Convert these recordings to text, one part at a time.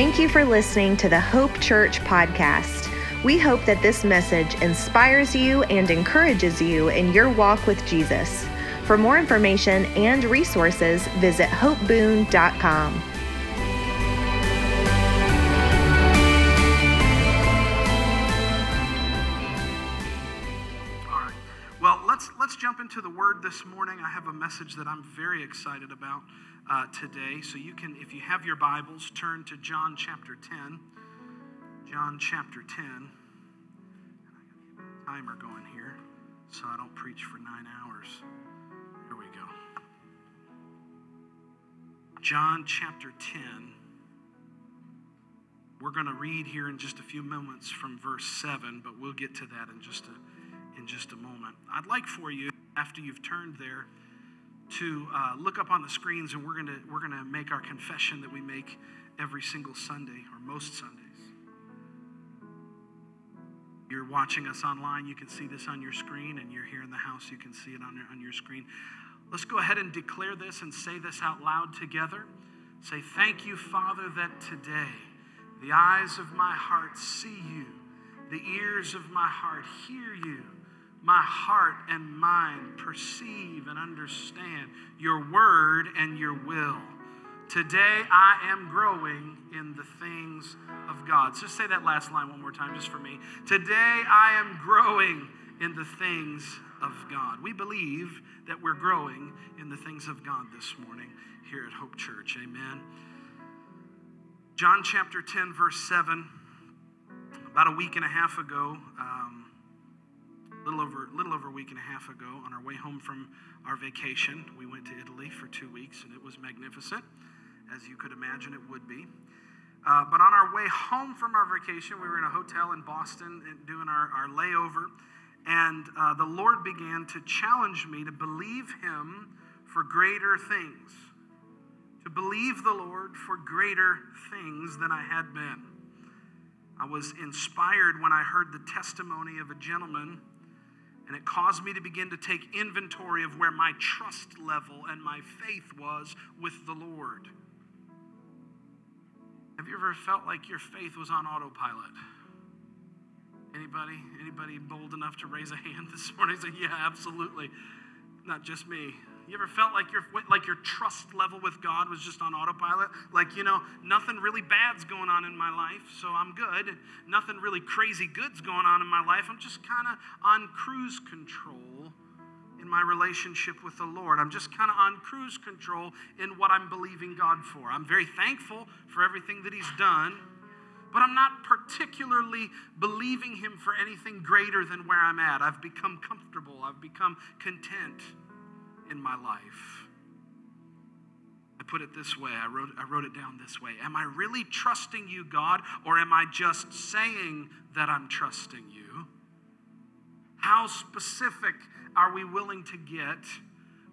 Thank you for listening to the Hope Church podcast. We hope that this message inspires you and encourages you in your walk with Jesus. For more information and resources, visit hopeboon.com. this morning. I have a message that I'm very excited about uh, today. So you can, if you have your Bibles, turn to John chapter 10. John chapter 10. Timer going here, so I don't preach for nine hours. Here we go. John chapter 10. We're going to read here in just a few moments from verse 7, but we'll get to that in just a, in just a moment. I'd like for you, after you've turned there, to uh, look up on the screens and we're going to we're going to make our confession that we make every single Sunday or most Sundays. You're watching us online, you can see this on your screen, and you're here in the house, you can see it on your, on your screen. Let's go ahead and declare this and say this out loud together. Say, Thank you, Father, that today the eyes of my heart see you, the ears of my heart hear you my heart and mind perceive and understand your word and your will. Today I am growing in the things of God. So say that last line one more time just for me. Today I am growing in the things of God. We believe that we're growing in the things of God this morning here at Hope Church. Amen. John chapter 10, verse 7. About a week and a half ago, um, little over little over a week and a half ago on our way home from our vacation we went to italy for two weeks and it was magnificent as you could imagine it would be. Uh, but on our way home from our vacation we were in a hotel in boston doing our, our layover and uh, the lord began to challenge me to believe him for greater things to believe the lord for greater things than i had been. I was inspired when I heard the testimony of a gentleman and it caused me to begin to take inventory of where my trust level and my faith was with the Lord. Have you ever felt like your faith was on autopilot? Anybody? Anybody bold enough to raise a hand this morning? Say, yeah, absolutely. Not just me. You ever felt like your like your trust level with God was just on autopilot? Like, you know, nothing really bad's going on in my life, so I'm good. Nothing really crazy good's going on in my life. I'm just kind of on cruise control in my relationship with the Lord. I'm just kind of on cruise control in what I'm believing God for. I'm very thankful for everything that He's done, but I'm not particularly believing Him for anything greater than where I'm at. I've become comfortable, I've become content in my life. I put it this way, I wrote, I wrote it down this way. Am I really trusting you, God, or am I just saying that I'm trusting you? How specific are we willing to get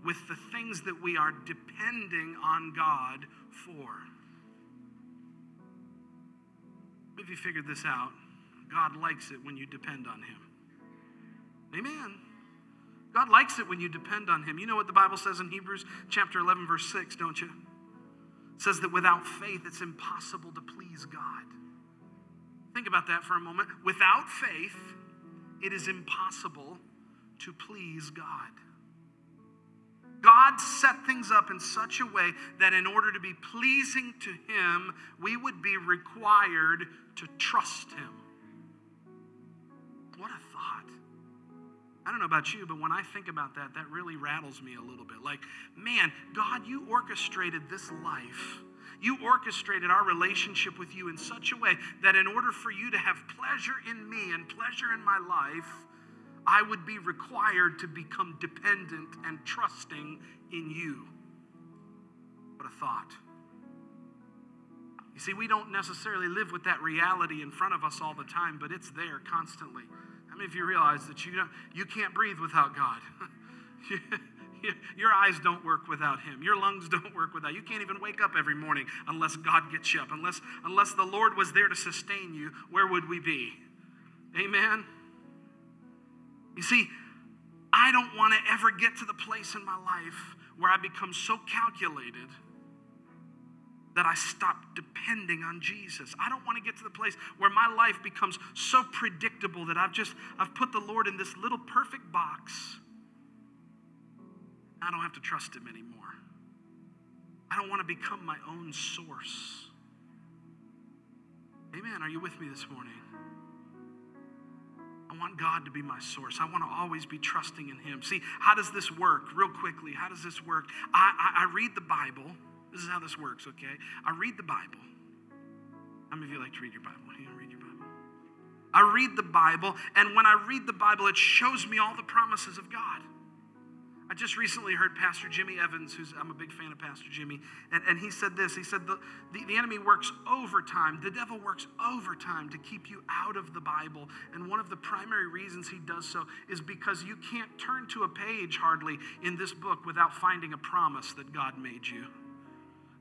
with the things that we are depending on God for? If you figured this out, God likes it when you depend on Him. Amen. God likes it when you depend on Him. You know what the Bible says in Hebrews chapter 11, verse 6, don't you? It says that without faith, it's impossible to please God. Think about that for a moment. Without faith, it is impossible to please God. God set things up in such a way that in order to be pleasing to Him, we would be required to trust Him. I don't know about you, but when I think about that, that really rattles me a little bit. Like, man, God, you orchestrated this life. You orchestrated our relationship with you in such a way that in order for you to have pleasure in me and pleasure in my life, I would be required to become dependent and trusting in you. What a thought. You see, we don't necessarily live with that reality in front of us all the time, but it's there constantly. Of you realize that you, don't, you can't breathe without God? Your eyes don't work without Him. Your lungs don't work without. You can't even wake up every morning unless God gets you up. Unless, unless the Lord was there to sustain you, where would we be? Amen? You see, I don't want to ever get to the place in my life where I become so calculated that I stop depending on Jesus. I don't want to get to the place where my life becomes so predictable that I've just I've put the Lord in this little perfect box. I don't have to trust him anymore. I don't want to become my own source. Amen. Are you with me this morning? I want God to be my source. I want to always be trusting in Him. See, how does this work? Real quickly, how does this work? I, I, I read the Bible. This is how this works, okay? I read the Bible. How many of you like to read your Bible? You read your Bible? I read the Bible, and when I read the Bible, it shows me all the promises of God. I just recently heard Pastor Jimmy Evans, who's I'm a big fan of Pastor Jimmy, and, and he said this. He said the, the, the enemy works overtime. The devil works overtime to keep you out of the Bible. And one of the primary reasons he does so is because you can't turn to a page hardly in this book without finding a promise that God made you.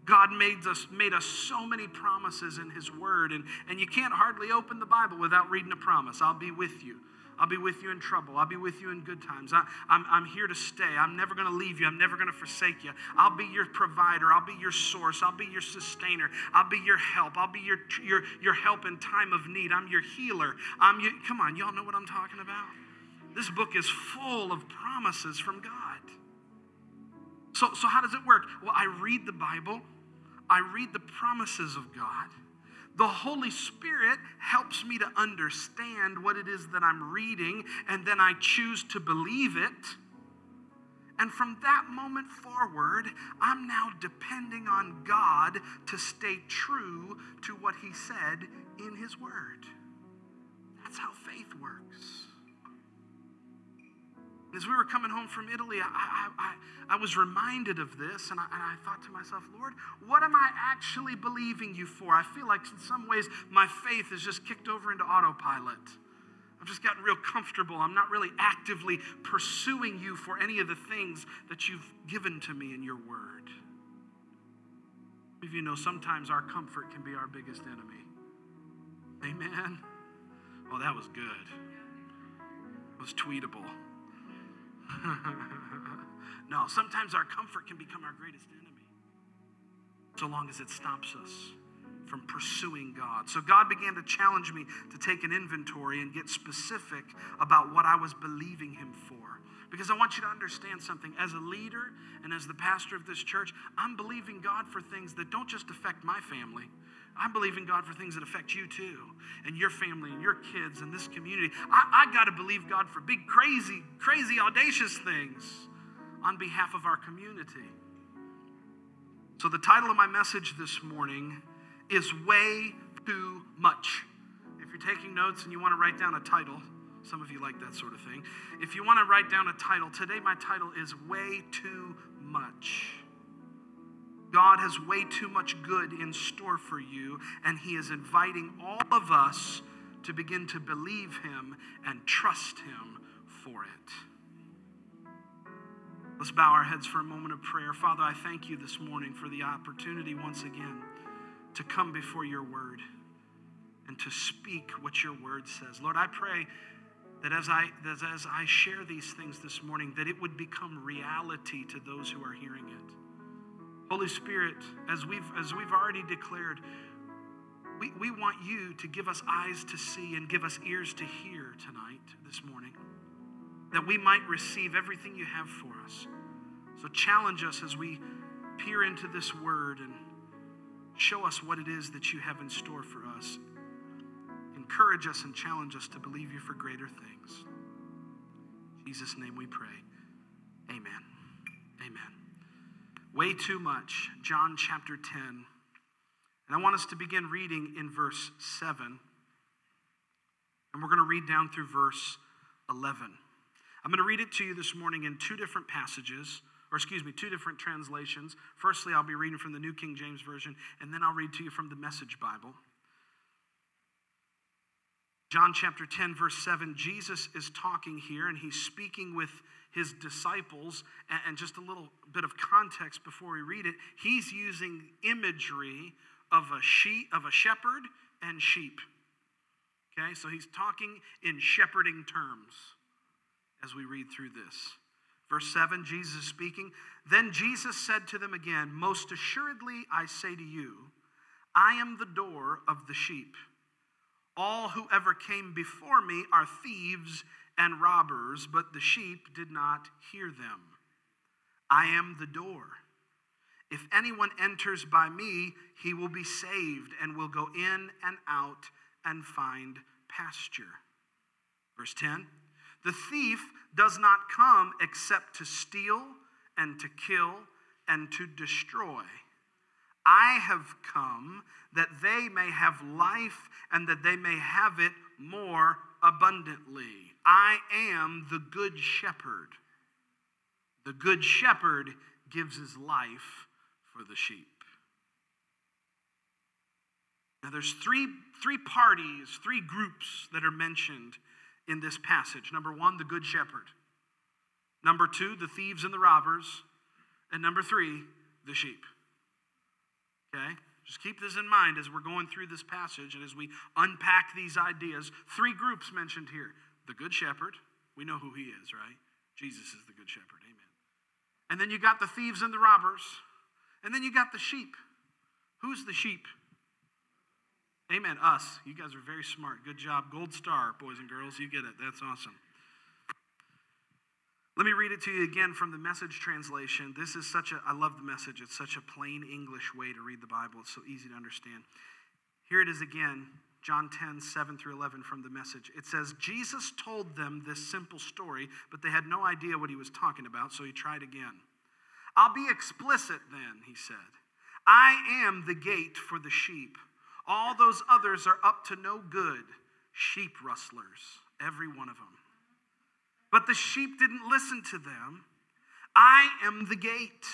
God made us, made us so many promises in His Word, and, and you can't hardly open the Bible without reading a promise. I'll be with you. I'll be with you in trouble. I'll be with you in good times. I, am I'm, I'm here to stay. I'm never going to leave you. I'm never going to forsake you. I'll be your provider. I'll be your source. I'll be your sustainer. I'll be your help. I'll be your, your, your help in time of need. I'm your healer. I'm your, come on, y'all know what I'm talking about? This book is full of promises from God. So, so how does it work? Well, I read the Bible. I read the promises of God the Holy Spirit helps me to understand what it is that I'm reading, and then I choose to believe it. And from that moment forward, I'm now depending on God to stay true to what He said in His Word. That's how faith works. As we were coming home from Italy, I, I, I, I was reminded of this, and I, and I thought to myself, Lord, what am I actually believing you for? I feel like in some ways my faith is just kicked over into autopilot. I've just gotten real comfortable. I'm not really actively pursuing you for any of the things that you've given to me in your word. If you know, sometimes our comfort can be our biggest enemy. Amen. Oh, that was good. It was tweetable. no, sometimes our comfort can become our greatest enemy, so long as it stops us from pursuing God. So God began to challenge me to take an inventory and get specific about what I was believing Him for. Because I want you to understand something. As a leader and as the pastor of this church, I'm believing God for things that don't just affect my family. I believe in God for things that affect you too, and your family, and your kids, and this community. I, I got to believe God for big, crazy, crazy, audacious things on behalf of our community. So, the title of my message this morning is Way Too Much. If you're taking notes and you want to write down a title, some of you like that sort of thing. If you want to write down a title, today my title is Way Too Much. God has way too much good in store for you, and He is inviting all of us to begin to believe Him and trust Him for it. Let's bow our heads for a moment of prayer. Father, I thank you this morning for the opportunity once again to come before your word and to speak what your word says. Lord, I pray that as I, that as I share these things this morning, that it would become reality to those who are hearing it. Holy Spirit, as we've, as we've already declared, we, we want you to give us eyes to see and give us ears to hear tonight, this morning, that we might receive everything you have for us. So challenge us as we peer into this word and show us what it is that you have in store for us. Encourage us and challenge us to believe you for greater things. In Jesus' name we pray. Amen. Amen way too much. John chapter 10. And I want us to begin reading in verse 7. And we're going to read down through verse 11. I'm going to read it to you this morning in two different passages, or excuse me, two different translations. Firstly, I'll be reading from the New King James Version, and then I'll read to you from the Message Bible. John chapter 10, verse 7, Jesus is talking here, and he's speaking with his disciples, and just a little bit of context before we read it, he's using imagery of a sheep, of a shepherd and sheep. Okay, so he's talking in shepherding terms as we read through this. Verse 7, Jesus speaking. Then Jesus said to them again, Most assuredly I say to you, I am the door of the sheep. All who ever came before me are thieves and robbers, but the sheep did not hear them. I am the door. If anyone enters by me, he will be saved and will go in and out and find pasture. Verse 10 The thief does not come except to steal and to kill and to destroy. I have come that they may have life and that they may have it more abundantly. I am the good shepherd. The good shepherd gives his life for the sheep. Now, there's three, three parties, three groups that are mentioned in this passage. Number one, the good shepherd. Number two, the thieves and the robbers. And number three, the sheep. Okay? Just keep this in mind as we're going through this passage and as we unpack these ideas. Three groups mentioned here the good shepherd. We know who he is, right? Jesus is the good shepherd. Amen. And then you got the thieves and the robbers. And then you got the sheep. Who's the sheep? Amen. Us. You guys are very smart. Good job. Gold star, boys and girls. You get it. That's awesome. Let me read it to you again from the message translation. This is such a, I love the message. It's such a plain English way to read the Bible. It's so easy to understand. Here it is again, John 10, 7 through 11 from the message. It says, Jesus told them this simple story, but they had no idea what he was talking about, so he tried again. I'll be explicit then, he said. I am the gate for the sheep. All those others are up to no good, sheep rustlers, every one of them. But the sheep didn't listen to them. I am the gate.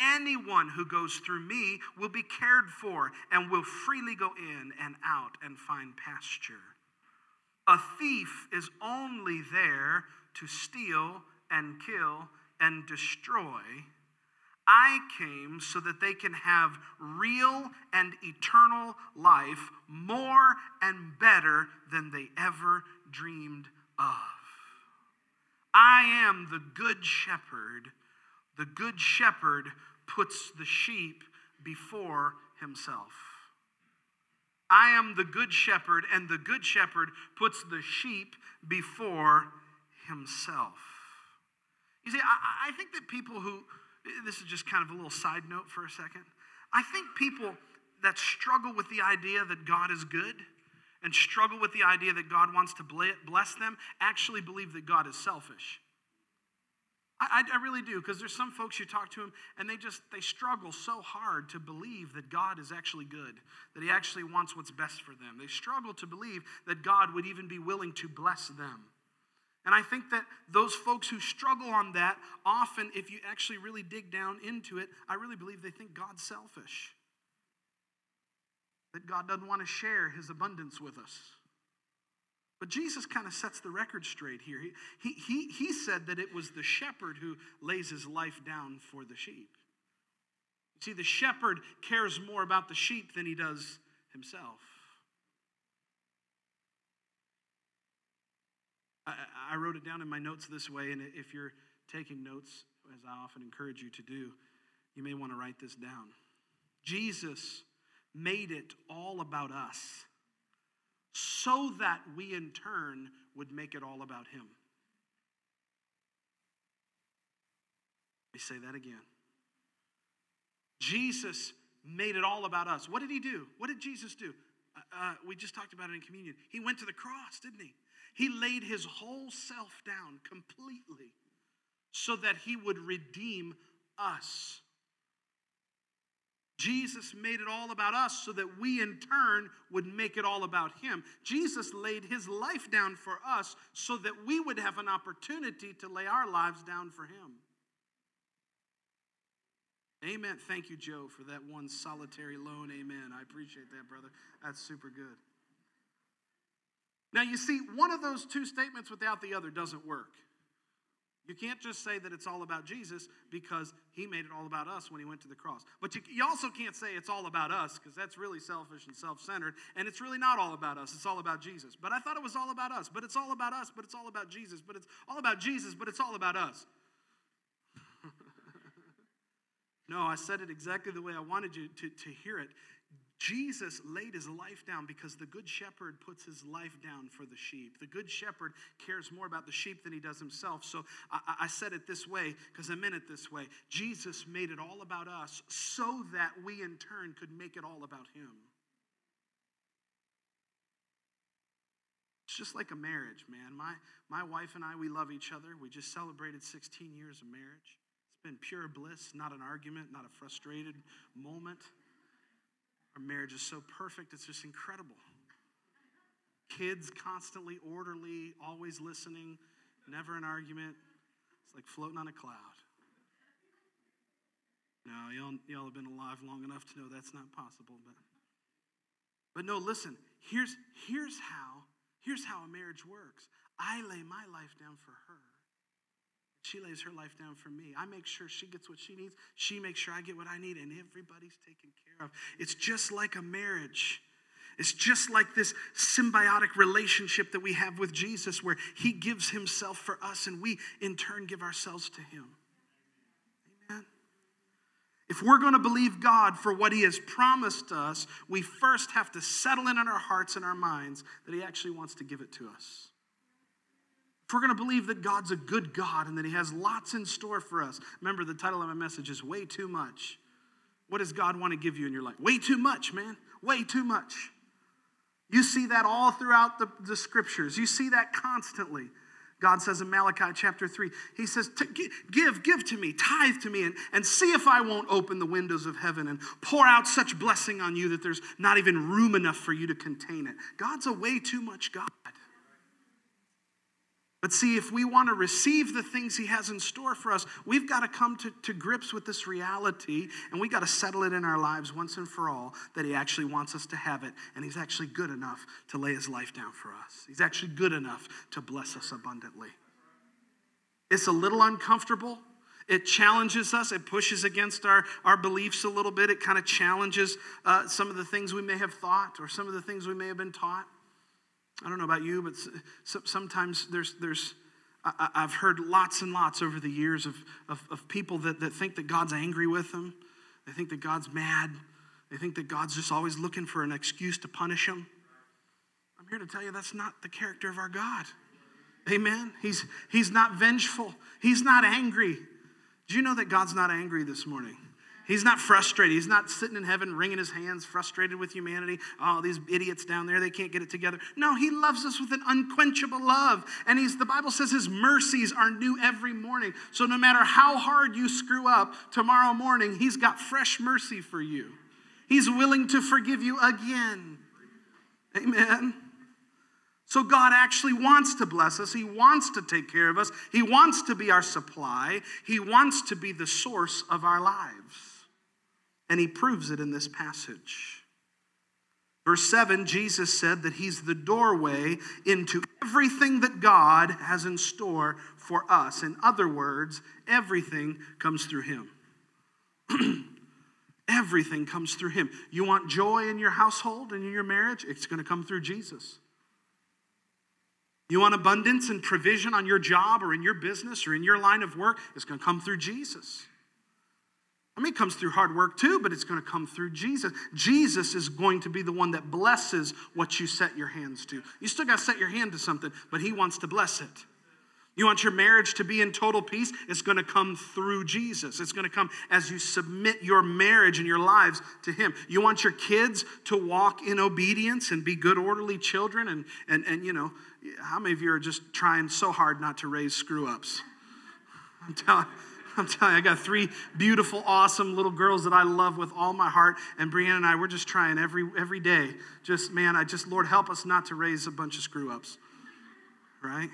Anyone who goes through me will be cared for and will freely go in and out and find pasture. A thief is only there to steal and kill and destroy. I came so that they can have real and eternal life more and better than they ever dreamed of. I am the good shepherd. The good shepherd puts the sheep before himself. I am the good shepherd, and the good shepherd puts the sheep before himself. You see, I, I think that people who, this is just kind of a little side note for a second. I think people that struggle with the idea that God is good and struggle with the idea that God wants to bless them actually believe that God is selfish. I, I, really do because there's some folks you talk to them and they just they struggle so hard to believe that god is actually good that he actually wants what's best for them they struggle to believe that god would even be willing to bless them and I think that those folks who struggle on that, often, if you actually really dig down into it, I really believe they think God's selfish. That God doesn't want to share his abundance with us. But Jesus kind of sets the record straight here. He, he, he, he said that it was the shepherd who lays his life down for the sheep. See, the shepherd cares more about the sheep than he does himself. I, I wrote it down in my notes this way, and if you're taking notes, as I often encourage you to do, you may want to write this down. Jesus made it all about us so that we in turn would make it all about him. Let me say that again. Jesus made it all about us. What did he do? What did Jesus do? Uh, uh, we just talked about it in communion. He went to the cross, didn't he? He laid his whole self down completely so that he would redeem us. Jesus made it all about us so that we in turn would make it all about him. Jesus laid his life down for us so that we would have an opportunity to lay our lives down for him. Amen. Thank you, Joe, for that one solitary loan. Amen. I appreciate that, brother. That's super good. Now, you see, one of those two statements without the other doesn't work. You can't just say that it's all about Jesus because he made it all about us when he went to the cross. But you, you also can't say it's all about us because that's really selfish and self centered. And it's really not all about us, it's all about Jesus. But I thought it was all about us, but it's all about us, but it's all about Jesus, but it's all about Jesus, but it's all about us. no, I said it exactly the way I wanted you to, to hear it. Jesus laid his life down because the good shepherd puts his life down for the sheep. The good shepherd cares more about the sheep than he does himself. So I, I said it this way because I meant it this way. Jesus made it all about us so that we in turn could make it all about him. It's just like a marriage, man. My, my wife and I, we love each other. We just celebrated 16 years of marriage. It's been pure bliss, not an argument, not a frustrated moment. Our marriage is so perfect, it's just incredible. Kids constantly orderly, always listening, never an argument. It's like floating on a cloud. No, y'all, y'all have been alive long enough to know that's not possible. But, but no, listen, here's, here's, how, here's how a marriage works I lay my life down for her. She lays her life down for me. I make sure she gets what she needs. She makes sure I get what I need, and everybody's taken care of. It's just like a marriage. It's just like this symbiotic relationship that we have with Jesus, where He gives Himself for us, and we in turn give ourselves to Him. Amen. If we're going to believe God for what He has promised us, we first have to settle in in our hearts and our minds that He actually wants to give it to us. If we're going to believe that God's a good God and that He has lots in store for us, remember the title of my message is Way Too Much. What does God want to give you in your life? Way too much, man. Way too much. You see that all throughout the, the scriptures. You see that constantly. God says in Malachi chapter 3, He says, Give, give to me, tithe to me, and, and see if I won't open the windows of heaven and pour out such blessing on you that there's not even room enough for you to contain it. God's a way too much God. But see, if we want to receive the things He has in store for us, we've got to come to, to grips with this reality and we've got to settle it in our lives once and for all that He actually wants us to have it. And He's actually good enough to lay His life down for us. He's actually good enough to bless us abundantly. It's a little uncomfortable. It challenges us. It pushes against our, our beliefs a little bit. It kind of challenges uh, some of the things we may have thought or some of the things we may have been taught. I don't know about you, but sometimes there's, there's I, have heard lots and lots over the years of, of, of people that, that think that God's angry with them. They think that God's mad. They think that God's just always looking for an excuse to punish them. I'm here to tell you that's not the character of our God. Amen. He's, he's not vengeful, He's not angry. Do you know that God's not angry this morning? He's not frustrated. He's not sitting in heaven wringing his hands, frustrated with humanity. Oh, these idiots down there, they can't get it together. No, he loves us with an unquenchable love. And he's the Bible says his mercies are new every morning. So no matter how hard you screw up tomorrow morning, he's got fresh mercy for you. He's willing to forgive you again. Amen. So God actually wants to bless us. He wants to take care of us. He wants to be our supply. He wants to be the source of our lives. And he proves it in this passage. Verse 7, Jesus said that he's the doorway into everything that God has in store for us. In other words, everything comes through him. everything comes through him. You want joy in your household and in your marriage? It's going to come through Jesus. You want abundance and provision on your job or in your business or in your line of work? It's going to come through Jesus. I mean, it comes through hard work too, but it's going to come through Jesus. Jesus is going to be the one that blesses what you set your hands to. You still got to set your hand to something, but He wants to bless it. You want your marriage to be in total peace? It's going to come through Jesus. It's going to come as you submit your marriage and your lives to Him. You want your kids to walk in obedience and be good, orderly children. And, and, and you know, how many of you are just trying so hard not to raise screw ups? I'm telling I'm telling you, I got three beautiful, awesome little girls that I love with all my heart. And Brianna and I, we're just trying every every day. Just, man, I just, Lord, help us not to raise a bunch of screw ups. Right?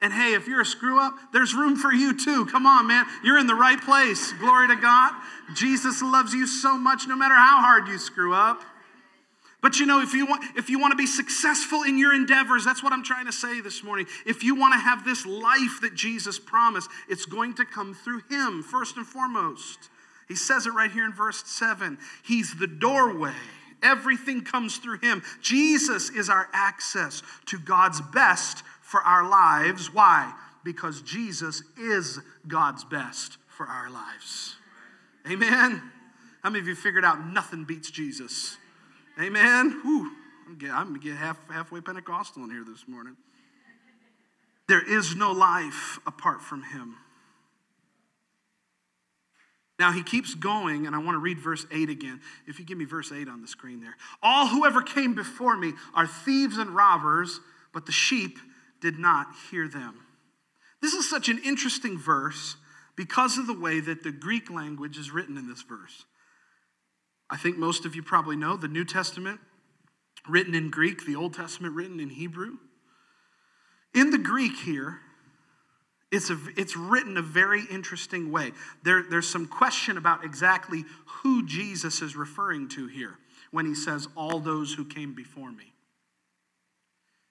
And hey, if you're a screw up, there's room for you too. Come on, man. You're in the right place. Glory to God. Jesus loves you so much no matter how hard you screw up. But you know, if you want if you want to be successful in your endeavors, that's what I'm trying to say this morning. If you want to have this life that Jesus promised, it's going to come through him first and foremost. He says it right here in verse 7. He's the doorway. Everything comes through him. Jesus is our access to God's best for our lives. Why? Because Jesus is God's best for our lives. Amen. How many of you figured out nothing beats Jesus? Amen. Whew. I'm going to get half, halfway Pentecostal in here this morning. There is no life apart from him. Now he keeps going, and I want to read verse 8 again. If you give me verse 8 on the screen there. All whoever came before me are thieves and robbers, but the sheep did not hear them. This is such an interesting verse because of the way that the Greek language is written in this verse. I think most of you probably know the New Testament written in Greek, the Old Testament written in Hebrew. In the Greek here, it's, a, it's written a very interesting way. There, there's some question about exactly who Jesus is referring to here when he says, All those who came before me.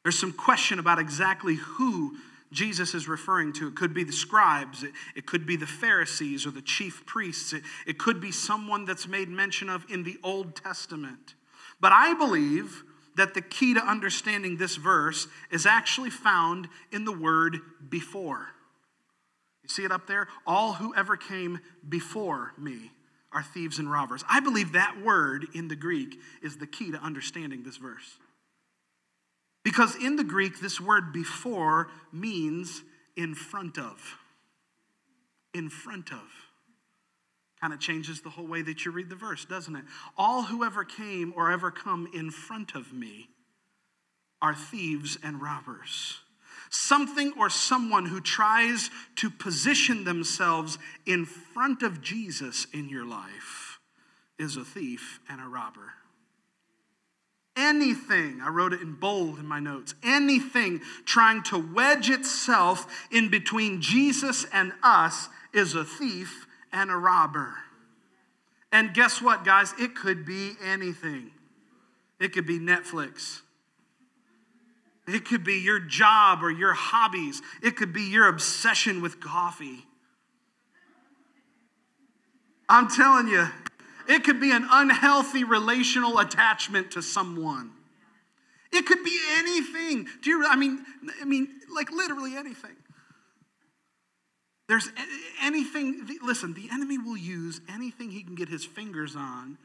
There's some question about exactly who Jesus is referring to. It could be the scribes, it, it could be the Pharisees or the chief priests, it, it could be someone that's made mention of in the Old Testament. But I believe that the key to understanding this verse is actually found in the word before. You see it up there? All who ever came before me are thieves and robbers. I believe that word in the Greek is the key to understanding this verse. Because in the Greek, this word before means in front of. In front of. Kind of changes the whole way that you read the verse, doesn't it? All who ever came or ever come in front of me are thieves and robbers. Something or someone who tries to position themselves in front of Jesus in your life is a thief and a robber. Anything, I wrote it in bold in my notes, anything trying to wedge itself in between Jesus and us is a thief and a robber. And guess what, guys? It could be anything. It could be Netflix. It could be your job or your hobbies. It could be your obsession with coffee. I'm telling you, it could be an unhealthy relational attachment to someone. It could be anything. Do you I mean I mean like literally anything. There's anything listen, the enemy will use anything he can get his fingers on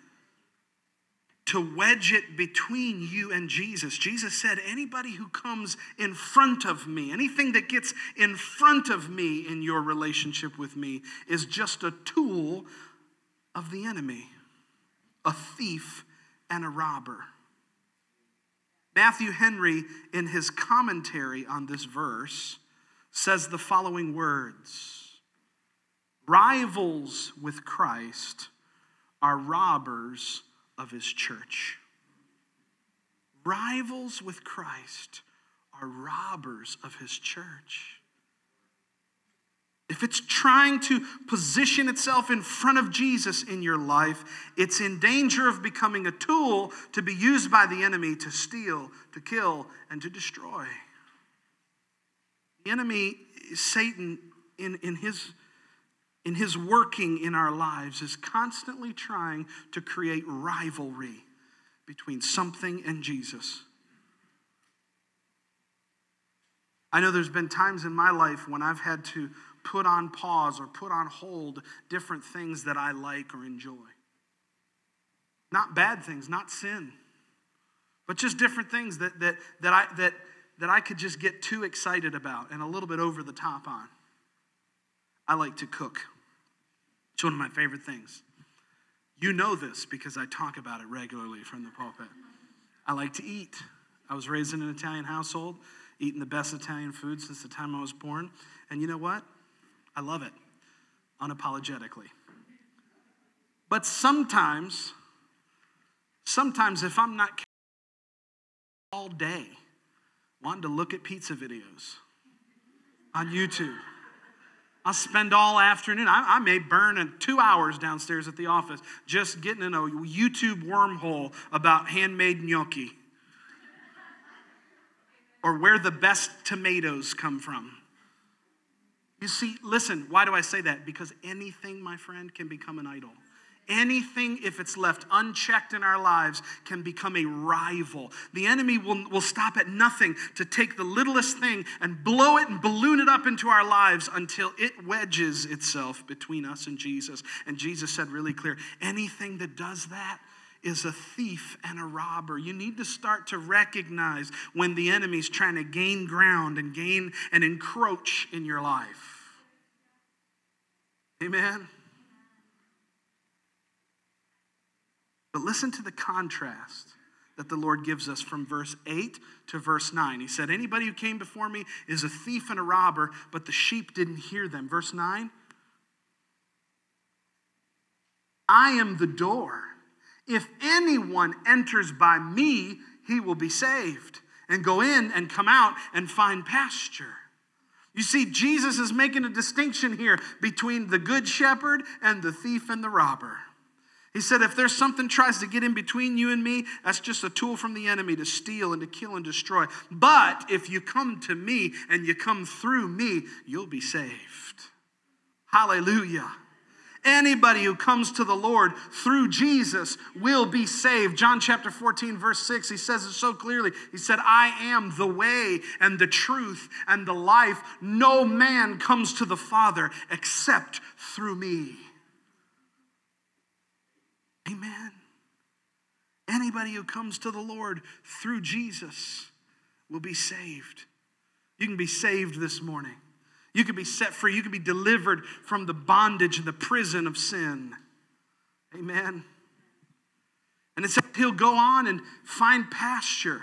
to wedge it between you and Jesus. Jesus said, anybody who comes in front of me, anything that gets in front of me in your relationship with me, is just a tool of the enemy, a thief and a robber. Matthew Henry, in his commentary on this verse, says the following words Rivals with Christ are robbers of his church. Rivals with Christ are robbers of his church. If it's trying to position itself in front of Jesus in your life, it's in danger of becoming a tool to be used by the enemy to steal, to kill, and to destroy. The enemy, Satan, in, in his in his working in our lives is constantly trying to create rivalry between something and Jesus. I know there's been times in my life when I've had to put on pause or put on hold different things that I like or enjoy. Not bad things, not sin, but just different things that, that, that, I, that, that I could just get too excited about and a little bit over the top on. I like to cook. It's one of my favorite things. You know this because I talk about it regularly from the pulpit. I like to eat. I was raised in an Italian household, eating the best Italian food since the time I was born. And you know what? I love it unapologetically. But sometimes, sometimes if I'm not all day wanting to look at pizza videos on YouTube, I'll spend all afternoon. I, I, may burn two hours downstairs at the office just getting in a YouTube wormhole about handmade gnocchi or where the best tomatoes come from. You see, listen, why do I say that? Because anything, my friend, can become an idol. Anything, if it's left unchecked in our lives, can become a rival. The enemy will, will stop at nothing to take the littlest thing and blow it and balloon it up into our lives until it wedges itself between us and Jesus. And Jesus said really clear anything that does that is a thief and a robber. You need to start to recognize when the enemy's trying to gain ground and gain and encroach in your life. Amen. But listen to the contrast that the Lord gives us from verse 8 to verse 9. He said, Anybody who came before me is a thief and a robber, but the sheep didn't hear them. Verse 9 I am the door. If anyone enters by me, he will be saved and go in and come out and find pasture. You see, Jesus is making a distinction here between the good shepherd and the thief and the robber. He said, if there's something tries to get in between you and me, that's just a tool from the enemy to steal and to kill and destroy. But if you come to me and you come through me, you'll be saved. Hallelujah. Anybody who comes to the Lord through Jesus will be saved. John chapter 14, verse 6, he says it so clearly. He said, I am the way and the truth and the life. No man comes to the Father except through me. Amen. Anybody who comes to the Lord through Jesus will be saved. You can be saved this morning. You can be set free. You can be delivered from the bondage and the prison of sin. Amen. And it says he'll go on and find pasture.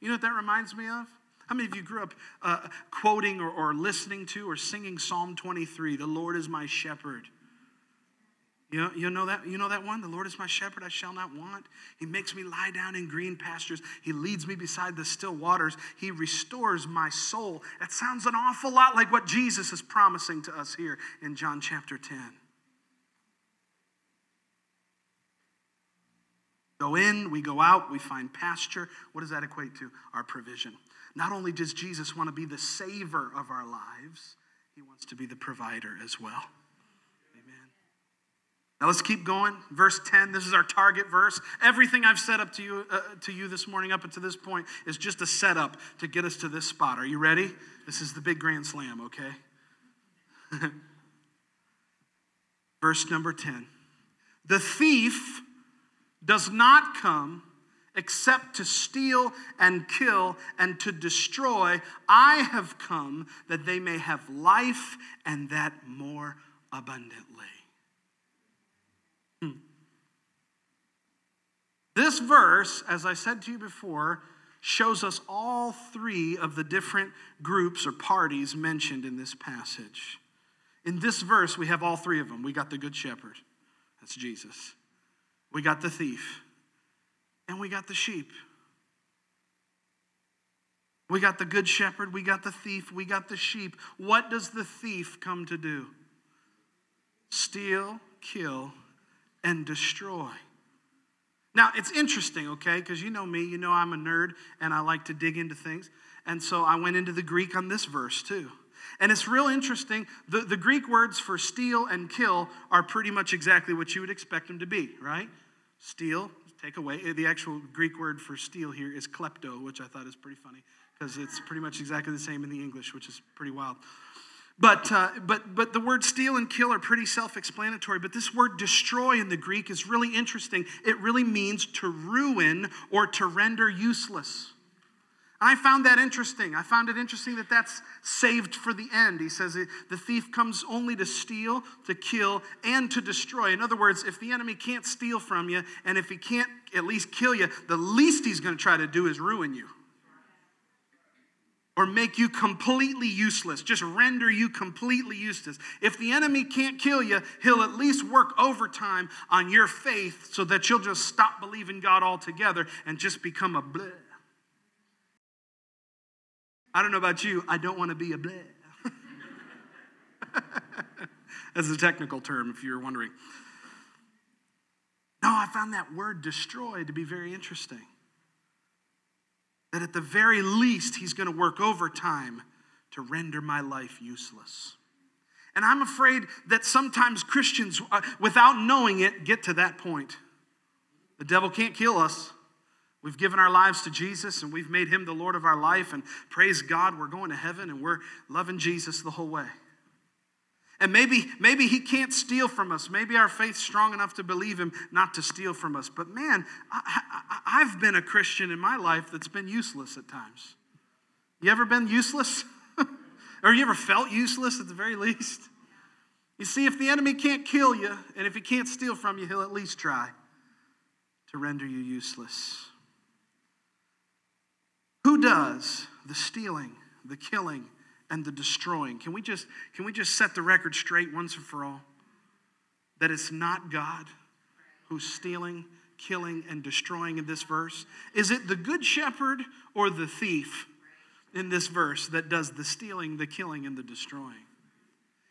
You know what that reminds me of? How many of you grew up uh, quoting or, or listening to or singing Psalm 23? The Lord is my shepherd. You know, you know that you know that one? The Lord is my shepherd, I shall not want. He makes me lie down in green pastures. He leads me beside the still waters. He restores my soul. That sounds an awful lot like what Jesus is promising to us here in John chapter 10. Go in, we go out, we find pasture. What does that equate to? Our provision. Not only does Jesus want to be the saver of our lives, he wants to be the provider as well. Now let's keep going. Verse 10, this is our target verse. Everything I've set up to you, uh, to you this morning up until this point is just a setup to get us to this spot. Are you ready? This is the big grand slam, okay? verse number 10. The thief does not come except to steal and kill and to destroy. I have come that they may have life and that more abundantly. This verse, as I said to you before, shows us all three of the different groups or parties mentioned in this passage. In this verse, we have all three of them. We got the Good Shepherd, that's Jesus. We got the thief, and we got the sheep. We got the Good Shepherd, we got the thief, we got the sheep. What does the thief come to do? Steal, kill, and destroy. Now, it's interesting, okay, because you know me, you know I'm a nerd and I like to dig into things. And so I went into the Greek on this verse too. And it's real interesting. The, the Greek words for steal and kill are pretty much exactly what you would expect them to be, right? Steal, take away. Uh, the actual Greek word for steal here is klepto, which I thought is pretty funny because it's pretty much exactly the same in the English, which is pretty wild. But, uh, but, but the word steal and kill are pretty self explanatory. But this word destroy in the Greek is really interesting. It really means to ruin or to render useless. I found that interesting. I found it interesting that that's saved for the end. He says the thief comes only to steal, to kill, and to destroy. In other words, if the enemy can't steal from you, and if he can't at least kill you, the least he's going to try to do is ruin you or make you completely useless, just render you completely useless. If the enemy can't kill you, he'll at least work overtime on your faith so that you'll just stop believing God altogether and just become a bleh. I don't know about you, I don't want to be a bleh. That's a technical term if you're wondering. No, I found that word destroy to be very interesting that at the very least, he's going to work overtime to render my life useless. And I'm afraid that sometimes Christians, uh, without knowing it, get to that point. The devil can't kill us. We've given our lives to Jesus and we've made him the Lord of our life. And praise God, we're going to heaven and we're loving Jesus the whole way. And maybe, maybe he can't steal from us. Maybe our faith's strong enough to believe him not to steal from us. But man, I, have been a Christian in my life that's been useless at times. You ever been useless? or you ever felt useless at the very least? You see, if the enemy can't kill you, and if he can't steal from you, he'll at least try to render you useless. Who does the stealing, the killing, and the destroying? Can we just, can we just set the record straight once and for all? That it's not God who's stealing, killing, and destroying in this verse? Is it the good shepherd or the thief in this verse that does the stealing, the killing, and the destroying?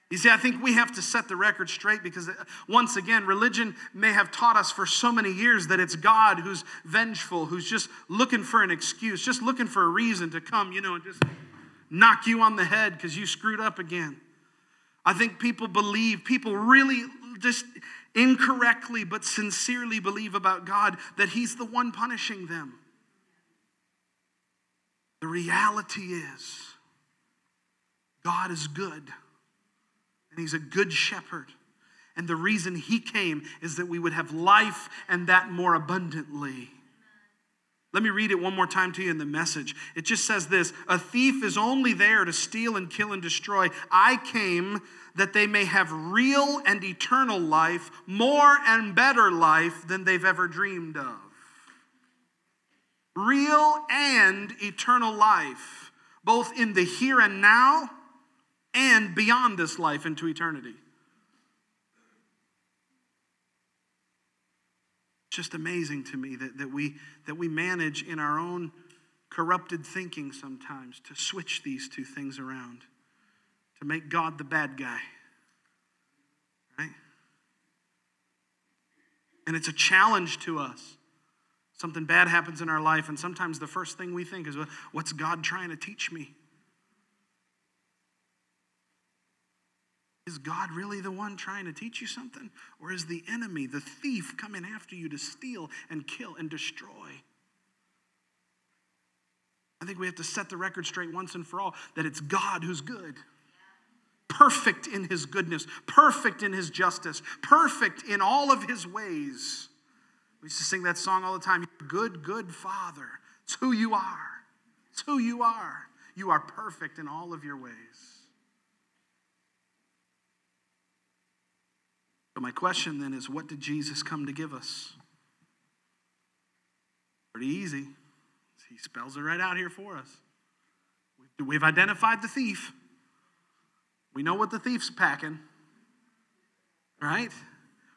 You see, I think we have to set the record straight because, once again, religion may have taught us for so many years that it's God who's vengeful, who's just looking for an excuse, just looking for a reason to come, you know, and just knock you on the head because you screwed up again. I think people believe, people really just incorrectly but sincerely believe about God that He's the one punishing them. The reality is, God is good and he's a good shepherd. And the reason he came is that we would have life and that more abundantly. Let me read it one more time to you in the message. It just says this A thief is only there to steal and kill and destroy. I came that they may have real and eternal life, more and better life than they've ever dreamed of. Real and eternal life, both in the here and now and beyond this life into eternity. Just amazing to me that, that, we, that we manage in our own corrupted thinking sometimes to switch these two things around, to make God the bad guy. Right? And it's a challenge to us. Something bad happens in our life, and sometimes the first thing we think is, What's God trying to teach me? Is God really the one trying to teach you something? Or is the enemy, the thief, coming after you to steal and kill and destroy? I think we have to set the record straight once and for all that it's God who's good. Perfect in his goodness, perfect in his justice, perfect in all of his ways. We used to sing that song all the time Good, good Father. It's who you are. It's who you are. You are perfect in all of your ways. But my question then is what did Jesus come to give us? Pretty easy. He spells it right out here for us. We've identified the thief. We know what the thief's packing. Right?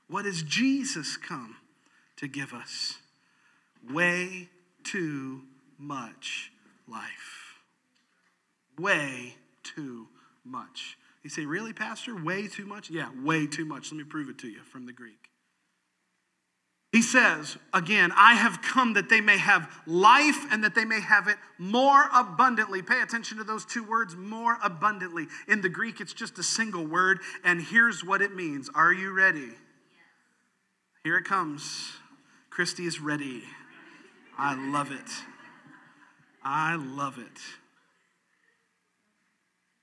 What does Jesus come to give us? Way too much life. Way too much you say, Really, Pastor? Way too much? Yeah, way too much. Let me prove it to you from the Greek. He says, again, I have come that they may have life and that they may have it more abundantly. Pay attention to those two words, more abundantly. In the Greek, it's just a single word, and here's what it means. Are you ready? Here it comes. Christy is ready. I love it. I love it.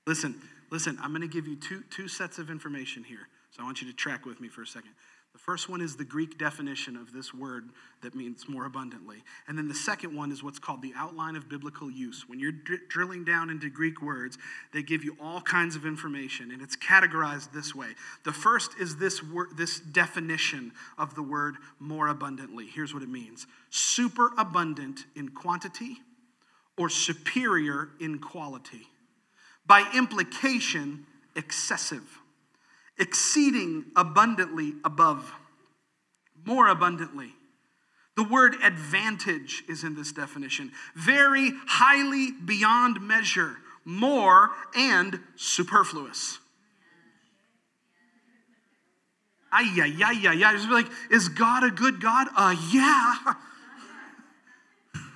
Listen, Listen, I'm going to give you two, two sets of information here. So I want you to track with me for a second. The first one is the Greek definition of this word that means more abundantly. And then the second one is what's called the outline of biblical use. When you're dr- drilling down into Greek words, they give you all kinds of information, and it's categorized this way. The first is this, word, this definition of the word more abundantly. Here's what it means super abundant in quantity or superior in quality by implication, excessive, exceeding abundantly above, more abundantly. The word advantage is in this definition. Very highly beyond measure, more and superfluous. Ay, yeah, yeah, yeah, yeah. Just like, is God a good God? Uh, yeah.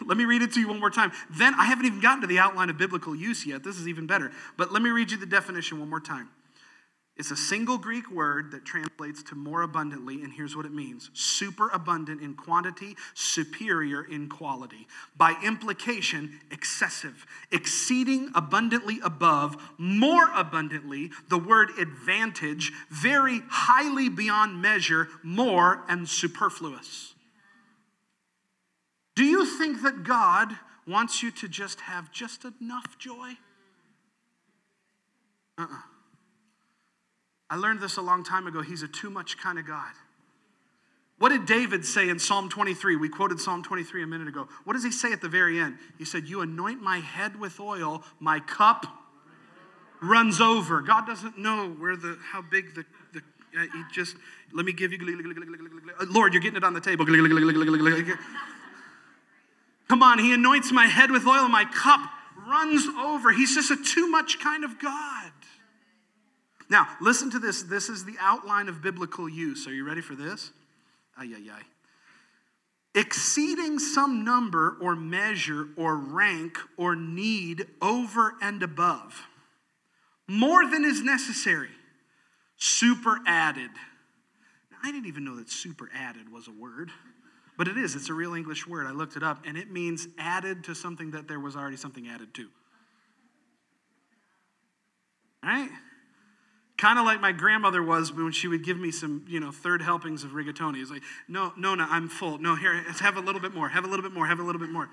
Let me read it to you one more time. Then I haven't even gotten to the outline of biblical use yet. This is even better. But let me read you the definition one more time. It's a single Greek word that translates to more abundantly, and here's what it means super abundant in quantity, superior in quality. By implication, excessive, exceeding abundantly above, more abundantly, the word advantage, very highly beyond measure, more and superfluous. Do you think that God wants you to just have just enough joy? Uh uh-uh. uh I learned this a long time ago. He's a too much kind of God. What did David say in Psalm 23? We quoted Psalm 23 a minute ago. What does he say at the very end? He said, You anoint my head with oil, my cup runs over. God doesn't know where the how big the, the uh, he just let me give you Lord, you're getting it on the table. Come on, he anoints my head with oil, and my cup runs over. He's just a too much kind of God. Now, listen to this. This is the outline of biblical use. Are you ready for this? Ay, ay, ay. Exceeding some number or measure or rank or need over and above, more than is necessary, super added. Now, I didn't even know that super added was a word, but it is. It's a real English word. I looked it up, and it means added to something that there was already something added to. All right? Kind of like my grandmother was when she would give me some, you know, third helpings of rigatoni. It's like, no, no, no, I'm full. No, here, have a little bit more, have a little bit more, have a little bit more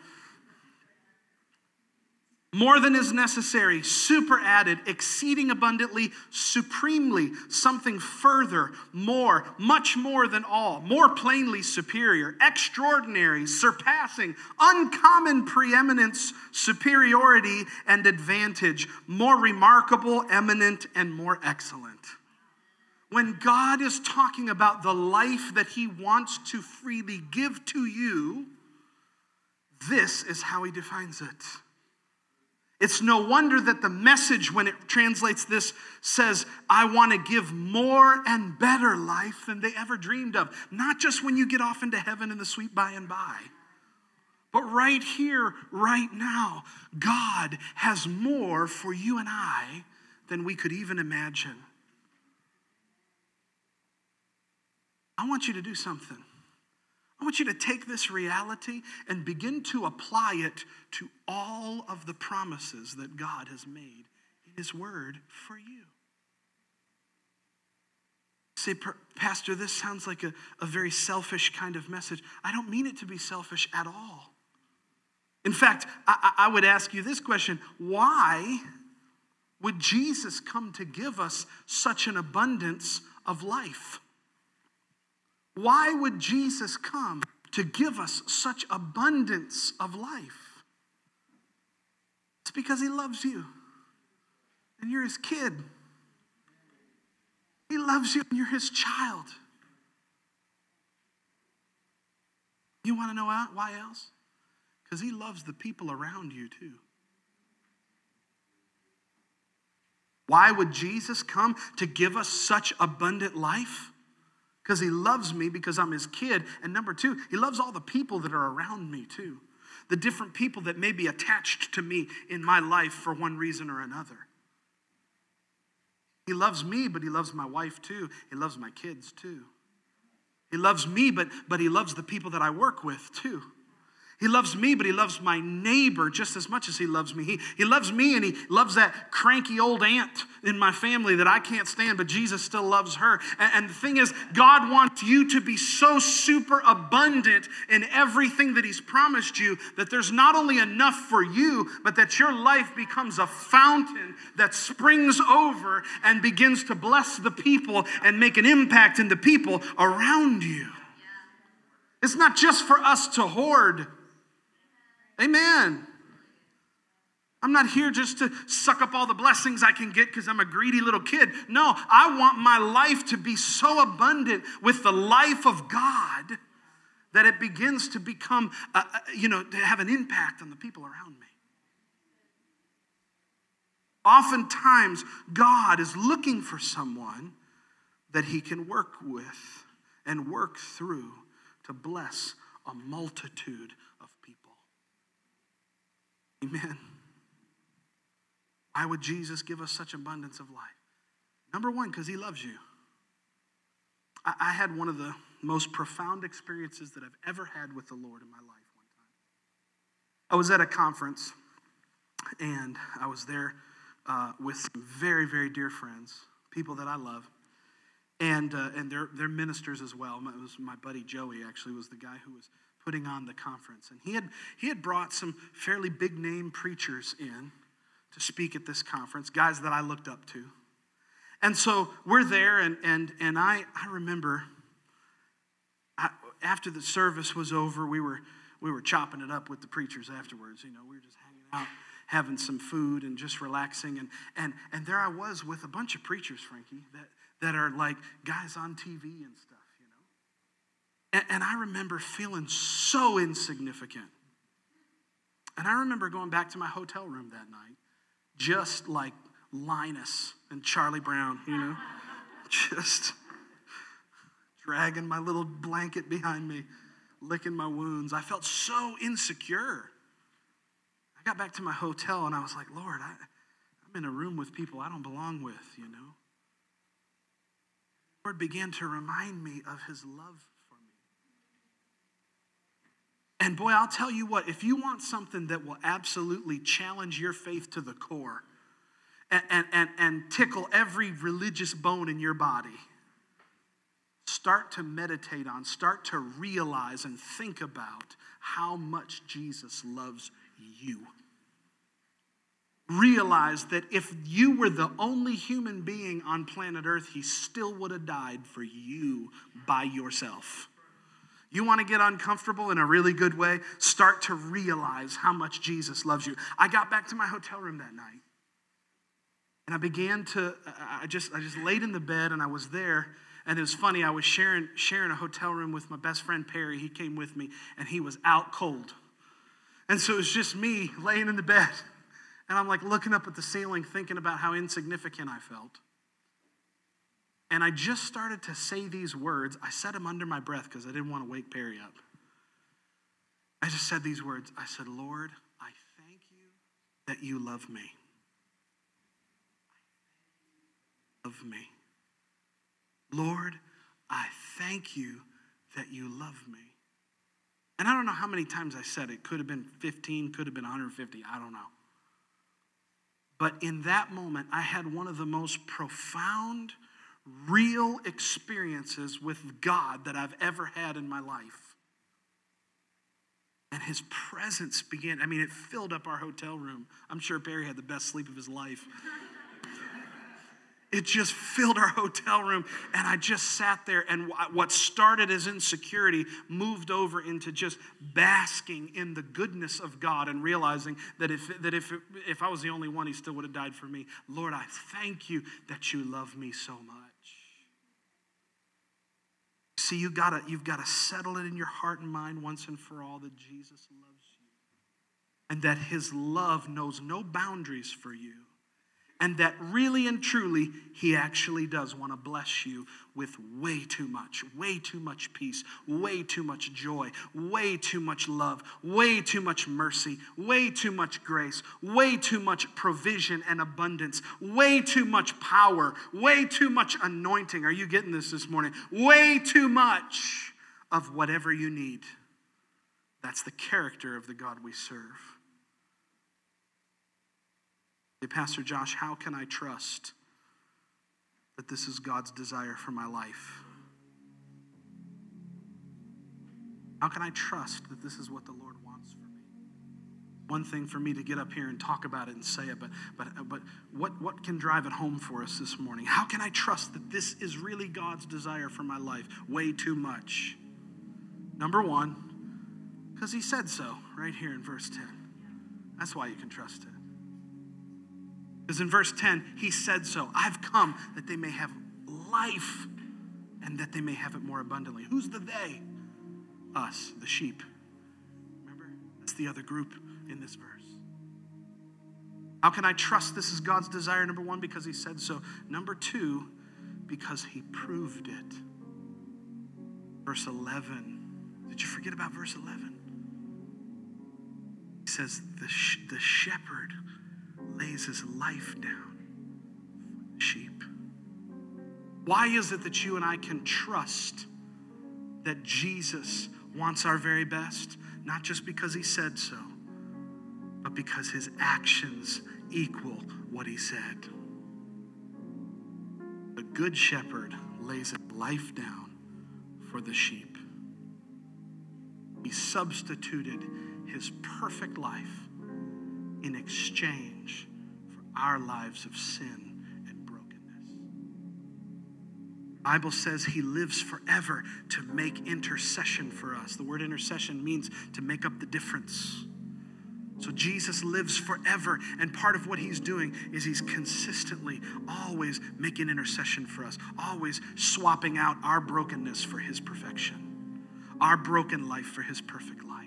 more than is necessary, super added, exceeding abundantly, supremely, something further, more, much more than all, more plainly superior, extraordinary, surpassing, uncommon preeminence, superiority, and advantage, more remarkable, eminent, and more excellent. When God is talking about the life that He wants to freely give to you, this is how He defines it. It's no wonder that the message, when it translates this, says, I want to give more and better life than they ever dreamed of. Not just when you get off into heaven in the sweet by and by, but right here, right now, God has more for you and I than we could even imagine. I want you to do something. I want you to take this reality and begin to apply it to all of the promises that God has made in His Word for you. Say, Pastor, this sounds like a, a very selfish kind of message. I don't mean it to be selfish at all. In fact, I, I would ask you this question why would Jesus come to give us such an abundance of life? Why would Jesus come to give us such abundance of life? It's because he loves you and you're his kid. He loves you and you're his child. You want to know why else? Because he loves the people around you too. Why would Jesus come to give us such abundant life? Because he loves me because I'm his kid. And number two, he loves all the people that are around me too. The different people that may be attached to me in my life for one reason or another. He loves me, but he loves my wife too. He loves my kids too. He loves me, but, but he loves the people that I work with too. He loves me, but he loves my neighbor just as much as he loves me. He, he loves me and he loves that cranky old aunt in my family that I can't stand, but Jesus still loves her. And, and the thing is, God wants you to be so super abundant in everything that he's promised you that there's not only enough for you, but that your life becomes a fountain that springs over and begins to bless the people and make an impact in the people around you. It's not just for us to hoard. Amen. I'm not here just to suck up all the blessings I can get because I'm a greedy little kid. No, I want my life to be so abundant with the life of God that it begins to become, uh, uh you know, to have an impact on the people around me. Oftentimes, God is looking for someone that he can work with and work through to bless a multitude Amen. Why would Jesus give us such abundance of life? Number one, because he loves you. I, I had one of the most profound experiences that I've ever had with the Lord in my life one time. I was at a conference, and I was there uh, with some very, very dear friends, people that I love, and, uh, and they're, they're ministers as well. It was my buddy Joey, actually, was the guy who was putting on the conference. And he had, he had brought some fairly big name preachers in to speak at this conference, guys that I looked up to. And so we're there, and, and, and I, I remember I, after the service was over, we were, we were chopping it up with the preachers afterwards. You know, we were just hanging out, having some food, and just relaxing. And, and, and there I was with a bunch of preachers, Frankie, that, that are like guys on TV and stuff. And, and I remember feeling so insignificant. And I remember going back to my hotel room that night, just like Linus and Charlie Brown, you know, just dragging my little blanket behind me, licking my wounds. I felt so insecure. I got back to my hotel and I was like, Lord, I, I'm in a room with people I don't belong with, you know. The Lord began to remind me of his love. And boy, I'll tell you what, if you want something that will absolutely challenge your faith to the core, and, and, and tickle every religious bone in your body. Start to meditate on, start to realize and think about how much Jesus loves you. Realize that if you were the only human being on planet Earth, he still would have died for you by yourself. You want to get uncomfortable in a really good way? Start to realize how much Jesus loves you. I got back to my hotel room that night and I began to, I just, I just laid in the bed and I was there. And it was funny, I was sharing, sharing a hotel room with my best friend Perry. He came with me and he was out cold. And so it was just me laying in the bed. And I'm like looking up at the ceiling, thinking about how insignificant I felt. And I just started to say these words. I said them under my breath because I didn't want to wake Perry up. I just said these words. I said, Lord, I thank you that you love me. of me. Lord, I thank you that you love me. And I don't know how many times I said it. Could have been 15, could have been 150, I don't know. But in that moment, I had one of the most profound, real experiences with God that I've ever had in my life. And his presence began, I mean, it filled up our hotel room. I'm sure Perry had the best sleep of his life it just filled our hotel room and i just sat there and what started as insecurity moved over into just basking in the goodness of god and realizing that if that if if i was the only one he still would have died for me lord i thank you that you love me so much see you gotta you've got to settle it in your heart and mind once and for all that jesus loves you and that his love knows no boundaries for you and that really and truly, He actually does want to bless you with way too much, way too much peace, way too much joy, way too much love, way too much mercy, way too much grace, way too much provision and abundance, way too much power, way too much anointing. Are you getting this this morning? Way too much of whatever you need. That's the character of the God we serve. Hey, Pastor Josh, how can I trust that this is God's desire for my life? How can I trust that this is what the Lord wants for me? One thing for me to get up here and talk about it and say it, but, but, but what, what can drive it home for us this morning? How can I trust that this is really God's desire for my life? Way too much. Number one, because He said so right here in verse 10. That's why you can trust it. Because in verse 10, he said so I've come that they may have life and that they may have it more abundantly. Who's the they? Us, the sheep. Remember? That's the other group in this verse. How can I trust this is God's desire? Number one, because he said so. Number two, because he proved it. Verse 11. Did you forget about verse 11? He says, The, sh- the shepherd lays his life down for the sheep. Why is it that you and I can trust that Jesus wants our very best? Not just because he said so, but because his actions equal what he said. The good shepherd lays his life down for the sheep. He substituted his perfect life in exchange for our lives of sin and brokenness. Bible says he lives forever to make intercession for us. The word intercession means to make up the difference. So Jesus lives forever, and part of what he's doing is he's consistently always making intercession for us, always swapping out our brokenness for his perfection, our broken life for his perfect life.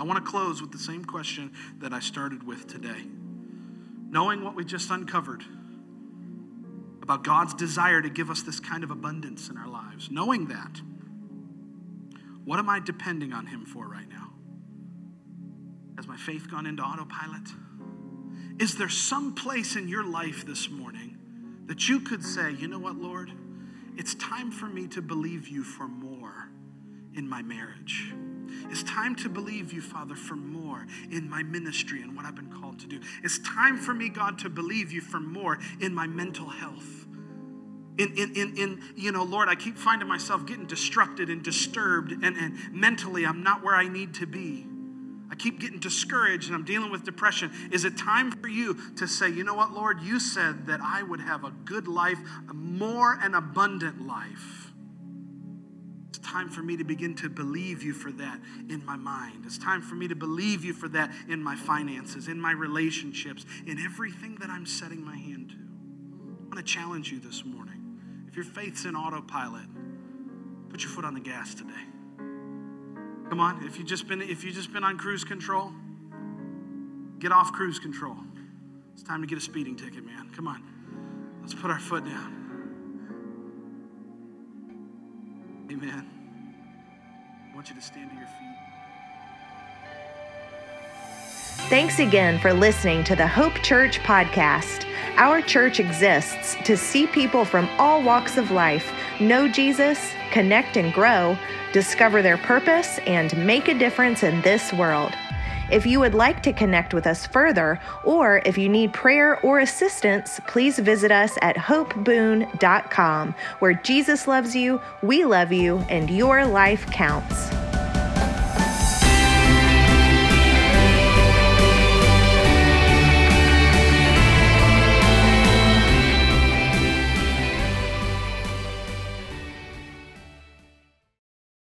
I want to close with the same question that I started with today. Knowing what we just uncovered about God's desire to give us this kind of abundance in our lives, knowing that, what am I depending on Him for right now? Has my faith gone into autopilot? Is there some place in your life this morning that you could say, you know what, Lord? It's time for me to believe you for more in my marriage. It's time to believe you, Father, for more in my ministry and what I've been called to do. It's time for me, God, to believe you for more in my mental health. In, in, in, in, you know, Lord, I keep finding myself getting distracted and disturbed, and, and mentally I'm not where I need to be. I keep getting discouraged and I'm dealing with depression. Is it time for you to say, you know what, Lord, you said that I would have a good life, a more and abundant life. Time for me to begin to believe you for that in my mind. It's time for me to believe you for that in my finances, in my relationships, in everything that I'm setting my hand to. I want to challenge you this morning. If your faith's in autopilot, put your foot on the gas today. Come on, if you just been if you just been on cruise control, get off cruise control. It's time to get a speeding ticket, man. Come on. Let's put our foot down. Amen. I want you to stand to your feet. Thanks again for listening to the Hope Church podcast. Our church exists to see people from all walks of life know Jesus, connect and grow discover their purpose, and make a difference in this world. If you would like to connect with us further, or if you need prayer or assistance, please visit us at hopeboon.com, where Jesus loves you, we love you, and your life counts.